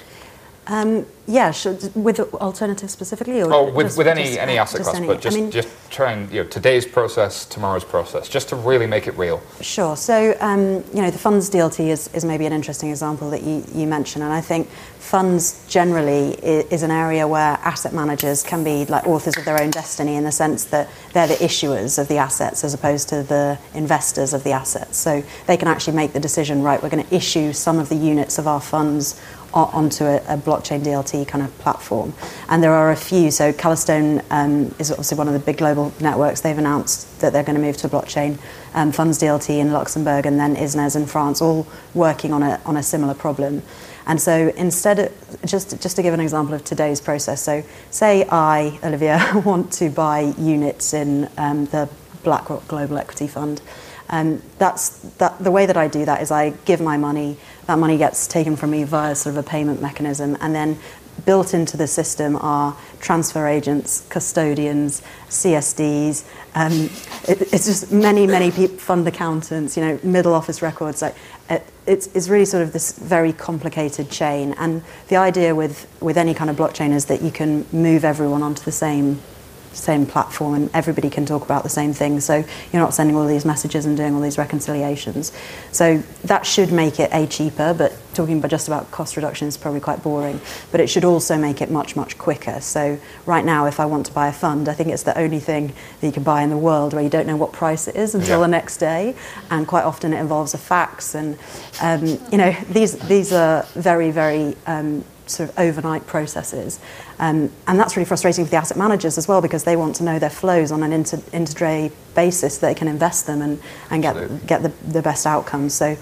Um, yeah, should, with alternatives specifically, or oh, with, just, with any just, any asset class, any, but just I mean, just try and you know today's process, tomorrow's process, just to really make it real. Sure. So um, you know the funds DLT is, is maybe an interesting example that you, you mentioned, and I think funds generally is, is an area where asset managers can be like authors of their own destiny in the sense that they're the issuers of the assets as opposed to the investors of the assets. So they can actually make the decision, right? We're going to issue some of the units of our funds onto a, a, blockchain DLT kind of platform. And there are a few. So Calastone um, is obviously one of the big global networks. They've announced that they're going to move to blockchain. Um, Funds DLT in Luxembourg and then IZNES in France, all working on a, on a similar problem. And so instead of, just, just to give an example of today's process, so say I, Olivia, want to buy units in um, the BlackRock Global Equity Fund. Um, that's that, the way that I do that is I give my money, that money gets taken from me via sort of a payment mechanism, and then built into the system are transfer agents, custodians, CSDs. Um, it, it's just many, many people, fund accountants, you know, middle office records. Like it, it's, it's really sort of this very complicated chain. And the idea with, with any kind of blockchain is that you can move everyone onto the same same platform and everybody can talk about the same thing. So you're not sending all these messages and doing all these reconciliations. So that should make it a cheaper, but talking about just about cost reduction is probably quite boring. But it should also make it much, much quicker. So right now, if I want to buy a fund, I think it's the only thing that you can buy in the world where you don't know what price it is until Yeah. the next day. And quite often it involves a fax. And, um, you know, these, these are very, very um, sort of overnight processes. Um, and that's really frustrating for the asset managers as well because they want to know their flows on an inter, intraday basis so they can invest them and, and get, Absolutely. get the, the best outcomes. So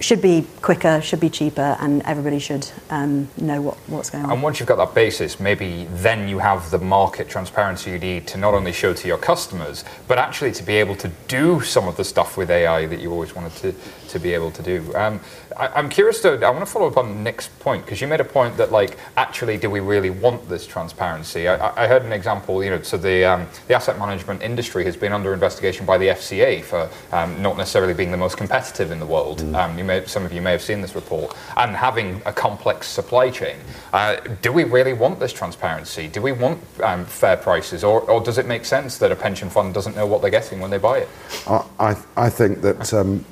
should be quicker, should be cheaper, and everybody should um, know what, what's going on. And once you've got that basis, maybe then you have the market transparency you need to not only show to your customers, but actually to be able to do some of the stuff with AI that you always wanted to, to be able to do. Um, I, I'm curious to, I want to follow up on Nick's point, because you made a point that, like, actually, do we really want this transparency? I, I- heard an example, you know, so the, um, the asset management industry has been under investigation by the FCA for um, not necessarily being the most competitive in the world. Um, you may, some of you may have seen this report, and having a complex supply chain. Uh, do we really want this transparency? Do we want um, fair prices, or, or does it make sense that a pension fund doesn't know what they're getting when they buy it? I, I, I think that um,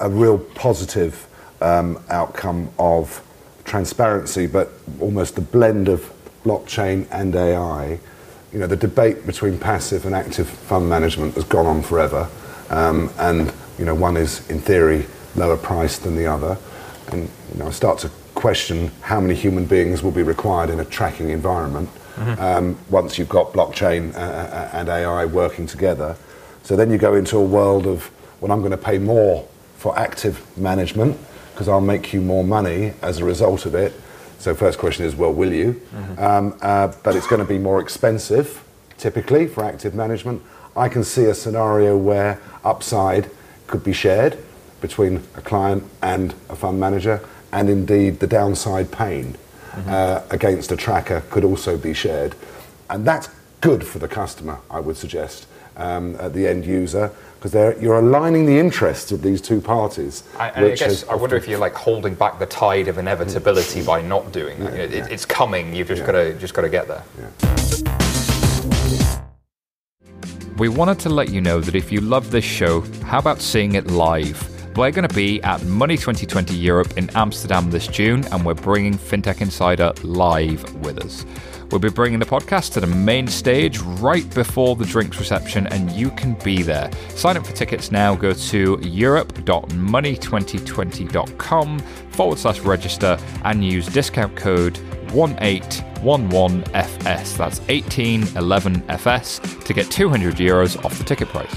a real positive um, outcome of transparency, but almost the blend of blockchain and AI. You know, the debate between passive and active fund management has gone on forever, um, and you know, one is in theory lower priced than the other, and you know, I start to question how many human beings will be required in a tracking environment um, once you've got blockchain uh, uh, and AI working together. So then you go into a world of, well, I'm going to pay more for active management because I'll make you more money as a result of it. So first question is, well, will you? Um, uh, but it's going to be more expensive, typically, for active management. I can see a scenario where upside could be shared between a client and a fund manager, and indeed the downside pain uh, against a tracker could also be shared. And that's good for the customer, I would suggest, um, at the end user, because you're aligning the interests of these two parties. I, and I guess I wonder if you're like holding back the tide of inevitability by not doing that. It, it- it's coming. You've just Yeah. got to just got to get there. Yeah. We wanted to let you know that if you love this show, how about seeing it live? We're going to be at Money 2020 Europe in Amsterdam this June, and we're bringing FinTech Insider live with us. We'll be bringing the podcast to the main stage right before the drinks reception, and you can be there. Sign up for tickets now. Go to europe.money2020.com forward slash register and use discount code 1811FS. That's 1811FS to get 200 euros off the ticket price.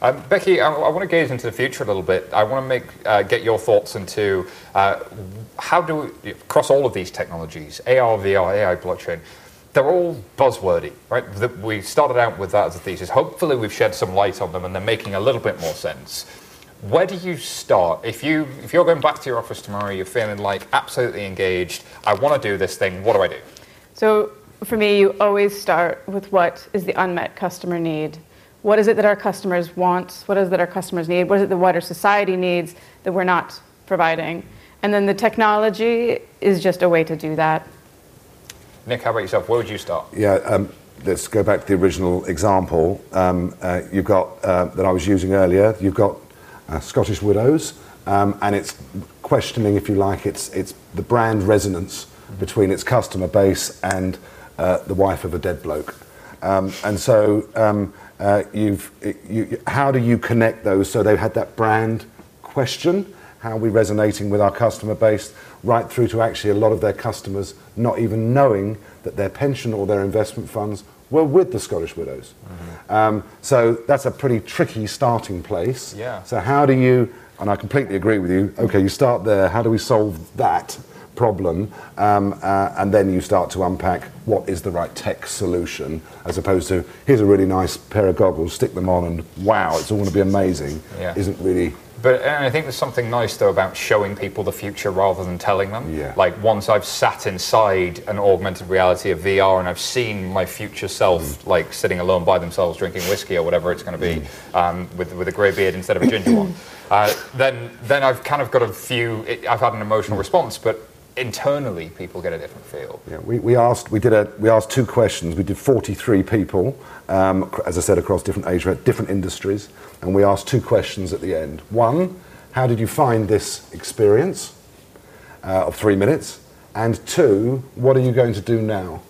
Um, Becky, I, I want to gaze into the future a little bit. I want to make uh, get your thoughts into uh, how do we, across all of these technologies, AR, VR, AI, blockchain. They're all buzzwordy, right? The, we started out with that as a thesis. Hopefully, we've shed some light on them, and they're making a little bit more sense. Where do you start if you if you're going back to your office tomorrow? You're feeling like absolutely engaged. I want to do this thing. What do I do? So for me, you always start with what is the unmet customer need. What is it that our customers want? What is it that our customers need? What is it that wider society needs that we're not providing? And then the technology is just a way to do that. Nick, how about yourself? Where would you start? Yeah, um, let's go back to the original example. Um, uh, you've got uh, that I was using earlier. You've got uh, Scottish widows, um, and it's questioning, if you like, it's it's the brand resonance between its customer base and uh, the wife of a dead bloke. Um, and so, um, uh, you've you, how do you connect those so they've had that brand question? How are we resonating with our customer base? Right through to actually a lot of their customers not even knowing that their pension or their investment funds were with the Scottish Widows. Um, so that's a pretty tricky starting place. Yeah. So how do you? And I completely agree with you. Okay, you start there. How do we solve that problem? Um, uh, and then you start to unpack what is the right tech solution, as opposed to here's a really nice pair of goggles, stick them on, and wow, it's all going to be amazing. Yeah. Isn't really. But and I think there's something nice though about showing people the future rather than telling them. Yeah. Like once I've sat inside an augmented reality of VR and I've seen my future self like sitting alone by themselves drinking whiskey or whatever it's going to be um, with with a grey beard instead of a ginger one, uh, then then I've kind of got a few. I've had an emotional response, but. Internally people get a different feel. Yeah, we, we asked we did a we asked two questions. We did 43 people, um, as I said, across different age, different industries, and we asked two questions at the end. One, how did you find this experience uh, of three minutes? And two, what are you going to do now?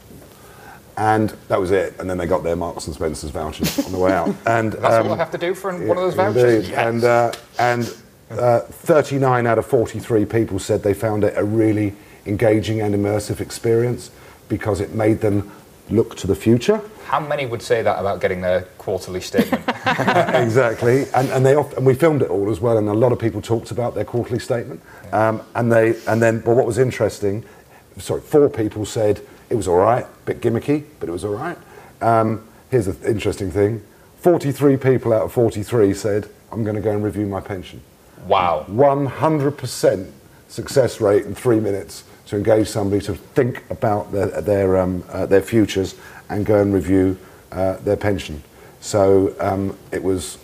And that was it. And then they got their Marks and Spencer's vouchers on the way out. And That's all I have to do for one of those vouchers. Um, Yes. And uh, and uh, 39 out of 43 people said they found it a really engaging and immersive experience because it made them look to the future. How many would say that about getting their quarterly statement? exactly, and, and they oft, and we filmed it all as well, and a lot of people talked about their quarterly statement. Um, and they and then, well, what was interesting, sorry, four people said it was all right, a bit gimmicky, but it was all right. Um, here's the interesting thing: 43 people out of 43 said, "I'm going to go and review my pension." Wow. 100% success rate in three minutes to engage somebody to think about their their um, uh, their futures and go and review uh, their pension. So um, it was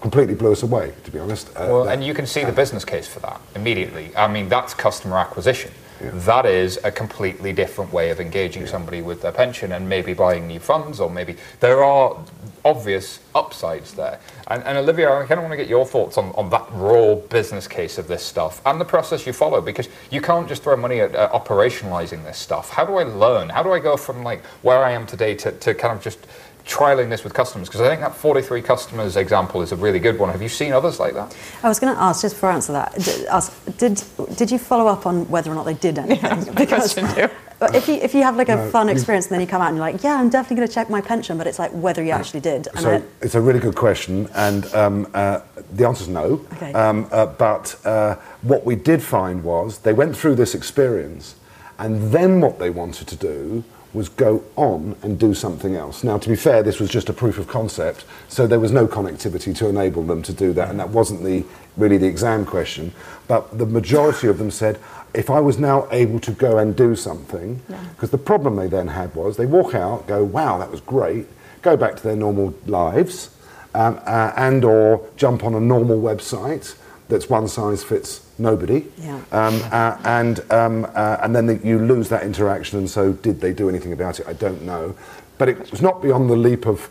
completely blew us away, to be honest. Uh, Well, that- and you can see the business case for that immediately. I mean, that's customer acquisition. That is a completely different way of engaging somebody with their pension and maybe buying new funds, or maybe there are obvious upsides there. And, and Olivia, I kind of want to get your thoughts on, on that raw business case of this stuff and the process you follow because you can't just throw money at uh, operationalizing this stuff. How do I learn? How do I go from like where I am today to, to kind of just trialing this with customers? Because I think that 43 customers example is a really good one. Have you seen others like that? I was going to ask, just before I answer that, did, ask, did did you follow up on whether or not they did anything? Yeah, because if you if you have like a fun experience and then you come out and you're like, yeah, I'm definitely going to check my pension, but it's like whether you actually did. And So I- it's a really good question, and um, uh, the answer is no. Okay. Um, uh, but uh, what we did find was they went through this experience, and then what they wanted to do was go on and do something else. Now, to be fair, this was just a proof of concept, so there was no connectivity to enable them to do that, and that wasn't the really the exam question. But the majority of them said, if I was now able to go and do something, because the problem they then had was they walk out, go, wow, that was great, go back to their normal lives, um, uh, and or jump on a normal website that's one size fits nobody, Yeah. um, uh, and um, uh, and then the, you lose that interaction. And so, did they do anything about it? I don't know, but it was not beyond the leap of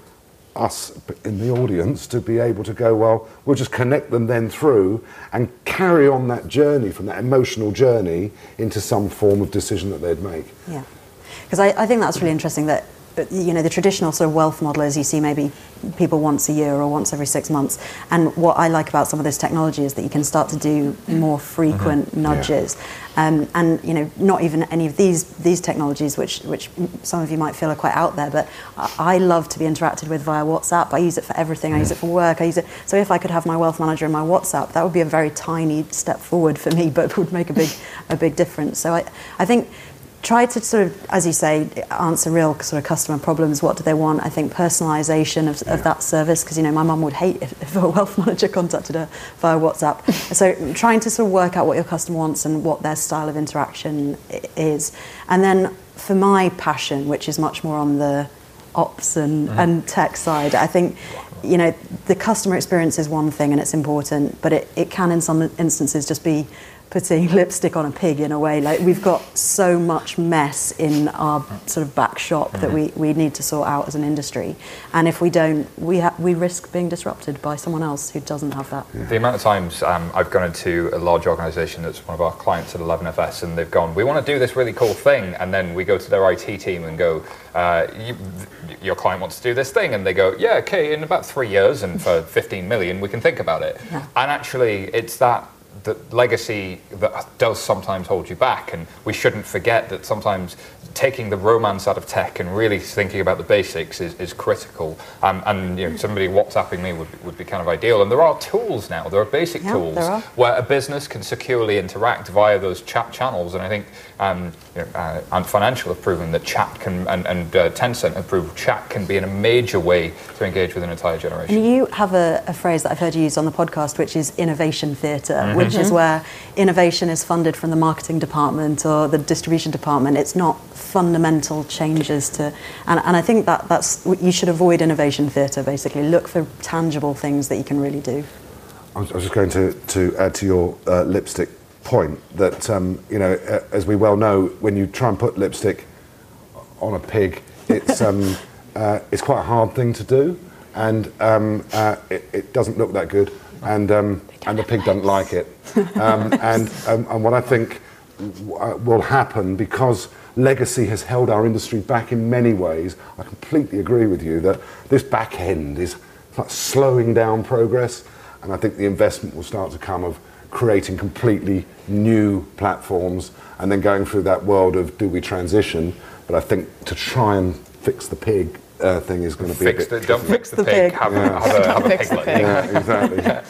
us in the audience to be able to go, well, we'll just connect them then through and carry on that journey from that emotional journey into some form of decision that they'd make. Yeah, because I, I think that's really interesting that uh, you know the traditional sort of wealth model is you see maybe people once a year or once every six months, and what I like about some of this technology is that you can start to do more frequent nudges, um, and you know not even any of these these technologies which which some of you might feel are quite out there, but I I love to be interacted with via WhatsApp. I use it for everything. I use it for work. I use it so if I could have my wealth manager in my WhatsApp, that would be a very tiny step forward for me, but would make a big a big difference. So I I think try to sort of, as you say, answer real sort of customer problems. What do they want? I think personalisation of, of that service, because you know my mum would hate if, if a wealth manager contacted her via WhatsApp. so trying to sort of work out what your customer wants and what their style of interaction is, and then for my passion, which is much more on the ops and, mm-hmm. and tech side, I think. You know, the customer experience is one thing and it's important, but it, it can in some instances just be putting lipstick on a pig in a way. Like we've got so much mess in our sort of back shop that we, we need to sort out as an industry. And if we don't, we, ha- we risk being disrupted by someone else who doesn't have that. The amount of times um, I've gone into a large organisation that's one of our clients at 11FS and they've gone, we want to do this really cool thing, and then we go to their IT team and go, uh, you, your client wants to do this thing, and they go, yeah, okay, in about three years and for 15 million, we can think about it. Yeah. And actually, it's that the legacy that does sometimes hold you back, and we shouldn't forget that sometimes taking the romance out of tech and really thinking about the basics is, is critical. Um, and you know, somebody WhatsApping me would, would be kind of ideal. And there are tools now, there are basic Yeah, tools are. where a business can securely interact via those chat channels. And I think um, you know, uh, Ant Financial have proven that chat can, and, and uh, Tencent have proved chat can be in a major way to engage with an entire generation. And you have a, a phrase that I've heard you use on the podcast, which is innovation theatre, which is where innovation is funded from the marketing department or the distribution department. It's not fundamental changes to, and, and I think that that's you should avoid innovation theatre. Basically, look for tangible things that you can really do. I was, I was just going to, to add to your uh, lipstick point that um, you know, as we well know, when you try and put lipstick on a pig, it's um, uh, it's quite a hard thing to do, and um, uh, it, it, doesn't look that good, and um, and the pig doesn't like it, um, and um, and what I think uh, will happen because legacy has held our industry back in many ways. I completely agree with you that this back end is like slowing down progress, and I think the investment will start to come of creating completely new platforms and then going through that world of do we transition. But I think to try and fix the pig uh, thing is going to be fix a bit the, don't fix the, the pig, pig. Have, yeah. have, a, have a piglet. Pig. Yeah, exactly. yeah.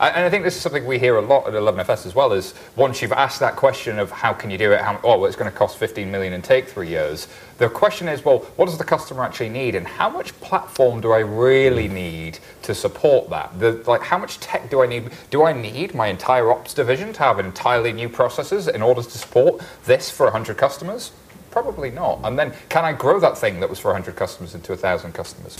And I think this is something we hear a lot at 11FS as well. Is once you've asked that question of how can you do it, how, oh, well, it's going to cost 15 million and take three years. The question is, well, what does the customer actually need, and how much platform do I really need to support that? The, like, how much tech do I need? Do I need my entire ops division to have entirely new processes in order to support this for 100 customers? Probably not. And then, can I grow that thing that was for 100 customers into 1,000 customers?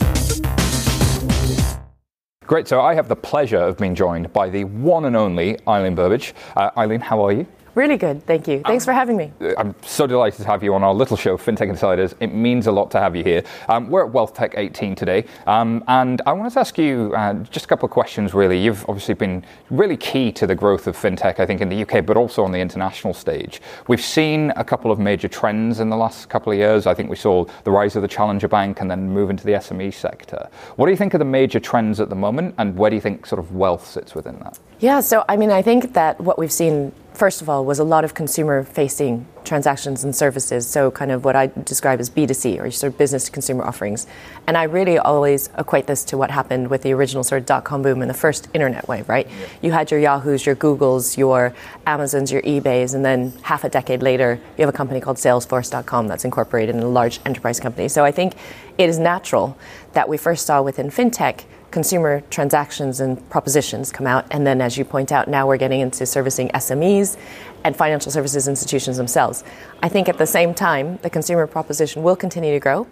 Great. So I have the pleasure of being joined by the one and only Eileen Burbidge. Uh, Eileen, how are you? Really good, thank you. Thanks um, for having me. I'm so delighted to have you on our little show, FinTech Insiders. It means a lot to have you here. Um, we're at WealthTech 18 today, um, and I wanted to ask you uh, just a couple of questions, really. You've obviously been really key to the growth of FinTech, I think, in the UK, but also on the international stage. We've seen a couple of major trends in the last couple of years. I think we saw the rise of the challenger bank and then move into the SME sector. What do you think are the major trends at the moment, and where do you think sort of wealth sits within that? Yeah, so I mean, I think that what we've seen first of all, was a lot of consumer facing transactions and services. So, kind of what I describe as B2C or sort of business to consumer offerings. And I really always equate this to what happened with the original sort of dot com boom and the first internet wave, right? Yeah. You had your Yahoos, your Googles, your Amazons, your eBays, and then half a decade later, you have a company called Salesforce.com that's incorporated in a large enterprise company. So, I think it is natural that we first saw within fintech consumer transactions and propositions come out. And then, as you point out, now we're getting into servicing SMEs and financial services institutions themselves. I think at the same time, the consumer proposition will continue to grow.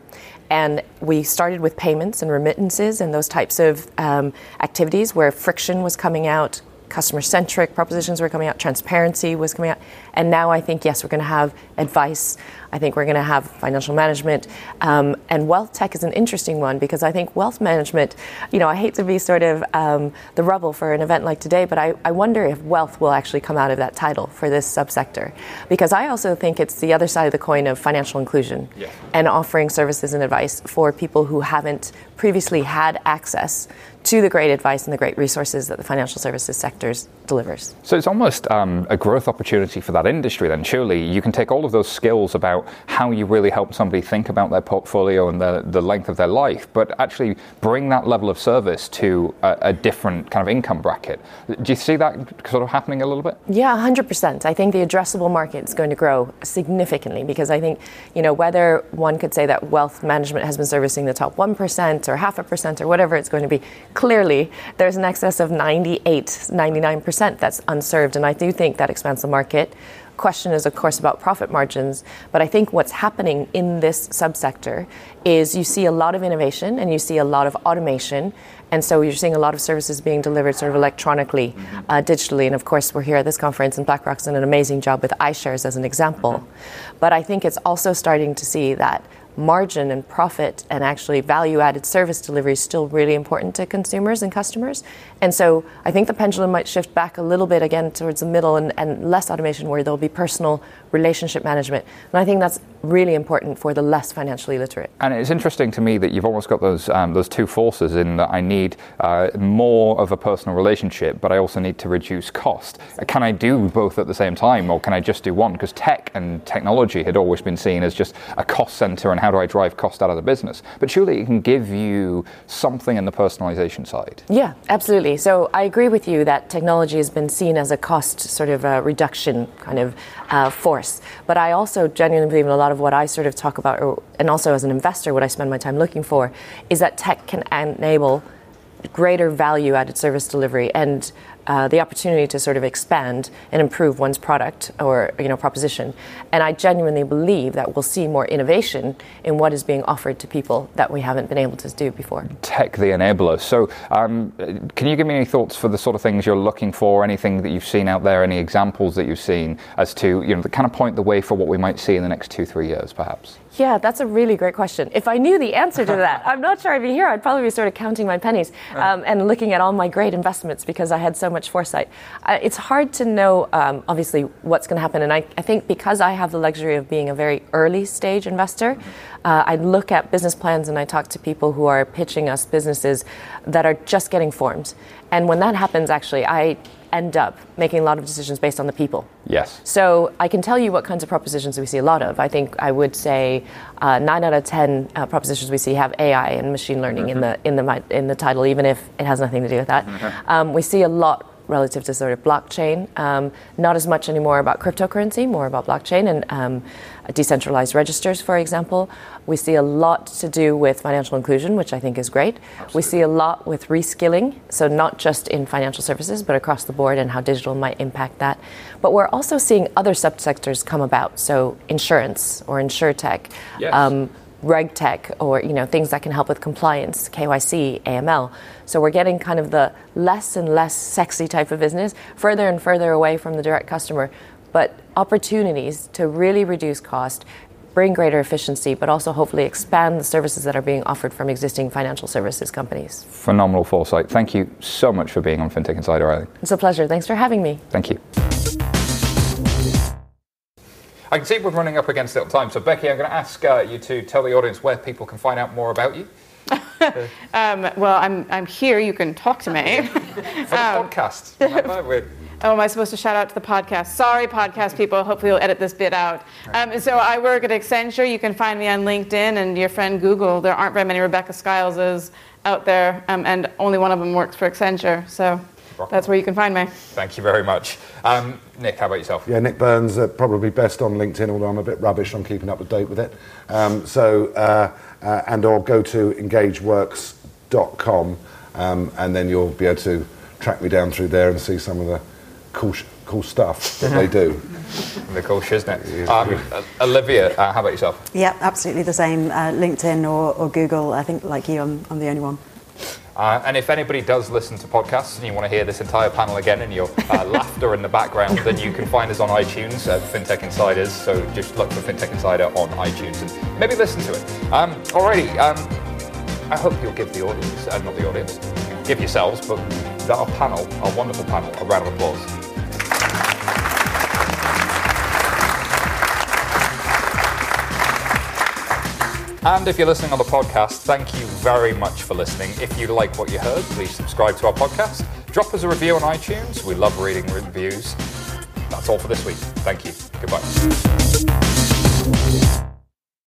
And we started with payments and remittances and those types of um, activities where friction was coming out, customer centric propositions were coming out, transparency was coming out. And now I think, yes, we're going to have advice. I think we're going to have financial management. Um, and wealth tech is an interesting one because I think wealth management, you know, I hate to be sort of um, the rubble for an event like today, but I, I wonder if wealth will actually come out of that title for this subsector. Because I also think it's the other side of the coin of financial inclusion yeah. and offering services and advice for people who haven't previously had access to the great advice and the great resources that the financial services sectors delivers. So it's almost um, a growth opportunity for that industry then, surely. You can take all of those skills about how you really help somebody think about their portfolio and the, the length of their life, but actually bring that level of service to a, a, different kind of income bracket. Do you see that sort of happening a little bit? Yeah, 100%. I think the addressable market is going to grow significantly because I think, you know, whether one could say that wealth management has been servicing the top 1% or half a percent or whatever it's going to be, clearly there's an excess of 98, 99% that's unserved. And I do think that expands the market question is, of course, about profit margins. But I think what's happening in this subsector is you see a lot of innovation and you see a lot of automation. And so you're seeing a lot of services being delivered sort of electronically, mm-hmm. uh, digitally. And of course, we're here at this conference, and BlackRock's done an amazing job with iShares as an example. Mm-hmm. But I think it's also starting to see that margin and profit and actually value added service delivery is still really important to consumers and customers. And so I think the pendulum might shift back a little bit again towards the middle and, and less automation where there'll be personal relationship management. And I think that's really important for the less financially literate. And it's interesting to me that you've almost got those um, those two forces in that I need uh, more of a personal relationship, but I also need to reduce cost. Can I do both at the same time, or can I just do one? Because tech and technology had always been seen as just a cost center, and how do I drive cost out of the business? But surely it can give you something in the personalization side. Yeah, absolutely. So I agree with you that technology has been seen as a cost sort of a reduction kind of uh, force. But I also genuinely believe in a lot of what I sort of talk about, or, and also as an investor, what I spend my time looking for, is that tech can enable greater value added service delivery. And uh, the opportunity to sort of expand and improve one's product or you know proposition. And I genuinely believe that we'll see more innovation in what is being offered to people that we haven't been able to do before. Tech the enabler. So, um, can you give me any thoughts for the sort of things you're looking for? Anything that you've seen out there? Any examples that you've seen as to you know the kind of point the way for what we might see in the next two three years, perhaps? Yeah, that's a really great question. If I knew the answer to that, I'm not sure I'd be here. I'd probably be sort of counting my pennies um, and looking at all my great investments because I had so much foresight. Uh, it's hard to know, um, obviously, what's going to happen. And I, I, think because I have the luxury of being a very early stage investor, uh, I look at business plans and I talk to people who are pitching us businesses that are just getting formed. And when that happens, actually, I end up making a lot of decisions based on the people. Yes. So I can tell you what kinds of propositions we see a lot of. I think I would say uh, nine out of ten uh, propositions we see have AI and machine learning mm-hmm. in the in the in the title, even if it has nothing to do with that. Mm-hmm. Um, we see a lot relative to sort of blockchain. Um, not as much anymore about cryptocurrency, more about blockchain and um, decentralized registers, for example. We see a lot to do with financial inclusion, which I think is great. Absolutely. We see a lot with reskilling, so not just in financial services, but across the board and how digital might impact that. But we're also seeing other subsectors come about, so insurance or insurtech. Yes. Um, reg tech or you know things that can help with compliance, KYC, AML. So we're getting kind of the less and less sexy type of business further and further away from the direct customer, but opportunities to really reduce cost, bring greater efficiency, but also hopefully expand the services that are being offered from existing financial services companies. Phenomenal foresight. Thank you so much for being on FinTech Insider, Eileen. It's a pleasure. Thanks for having me. Thank you. I can see we're running up against little time. So, Becky, I'm going to ask uh, you to tell the audience where people can find out more about you. um, well, I'm, I'm here. You can talk to me. For the um, podcast. Oh, am I supposed to shout out to the podcast? Sorry, podcast people. Hopefully, you'll edit this bit out. Um, so, I work at Accenture. You can find me on LinkedIn and your friend Google. There aren't very many Rebecca Skileses out there, um, and only one of them works for Accenture. So, that's where you can find me. Thank you very much. Um, Nick, how about yourself? Yeah, Nick Burns, uh, probably best on LinkedIn, although I'm a bit rubbish on keeping up to date with it. Um, so, uh, uh, and or go to engageworks.com um, and then you'll be able to track me down through there and see some of the cool, sh- cool stuff that they do. the cool shiznit. Um, Olivia, uh, how about yourself? Yeah, absolutely the same. Uh, LinkedIn or, or Google. I think, like you, I'm, I'm the only one. Uh, and if anybody does listen to podcasts and you want to hear this entire panel again and your uh, laughter in the background, then you can find us on iTunes at FinTech Insiders. So just look for FinTech Insider on iTunes and maybe listen to it. Um, alrighty, um, I hope you'll give the audience, uh, not the audience, give yourselves, but our panel, our wonderful panel, a round of applause. And if you're listening on the podcast, thank you very much for listening. If you like what you heard, please subscribe to our podcast. Drop us a review on iTunes. We love reading reviews. That's all for this week. Thank you. Goodbye.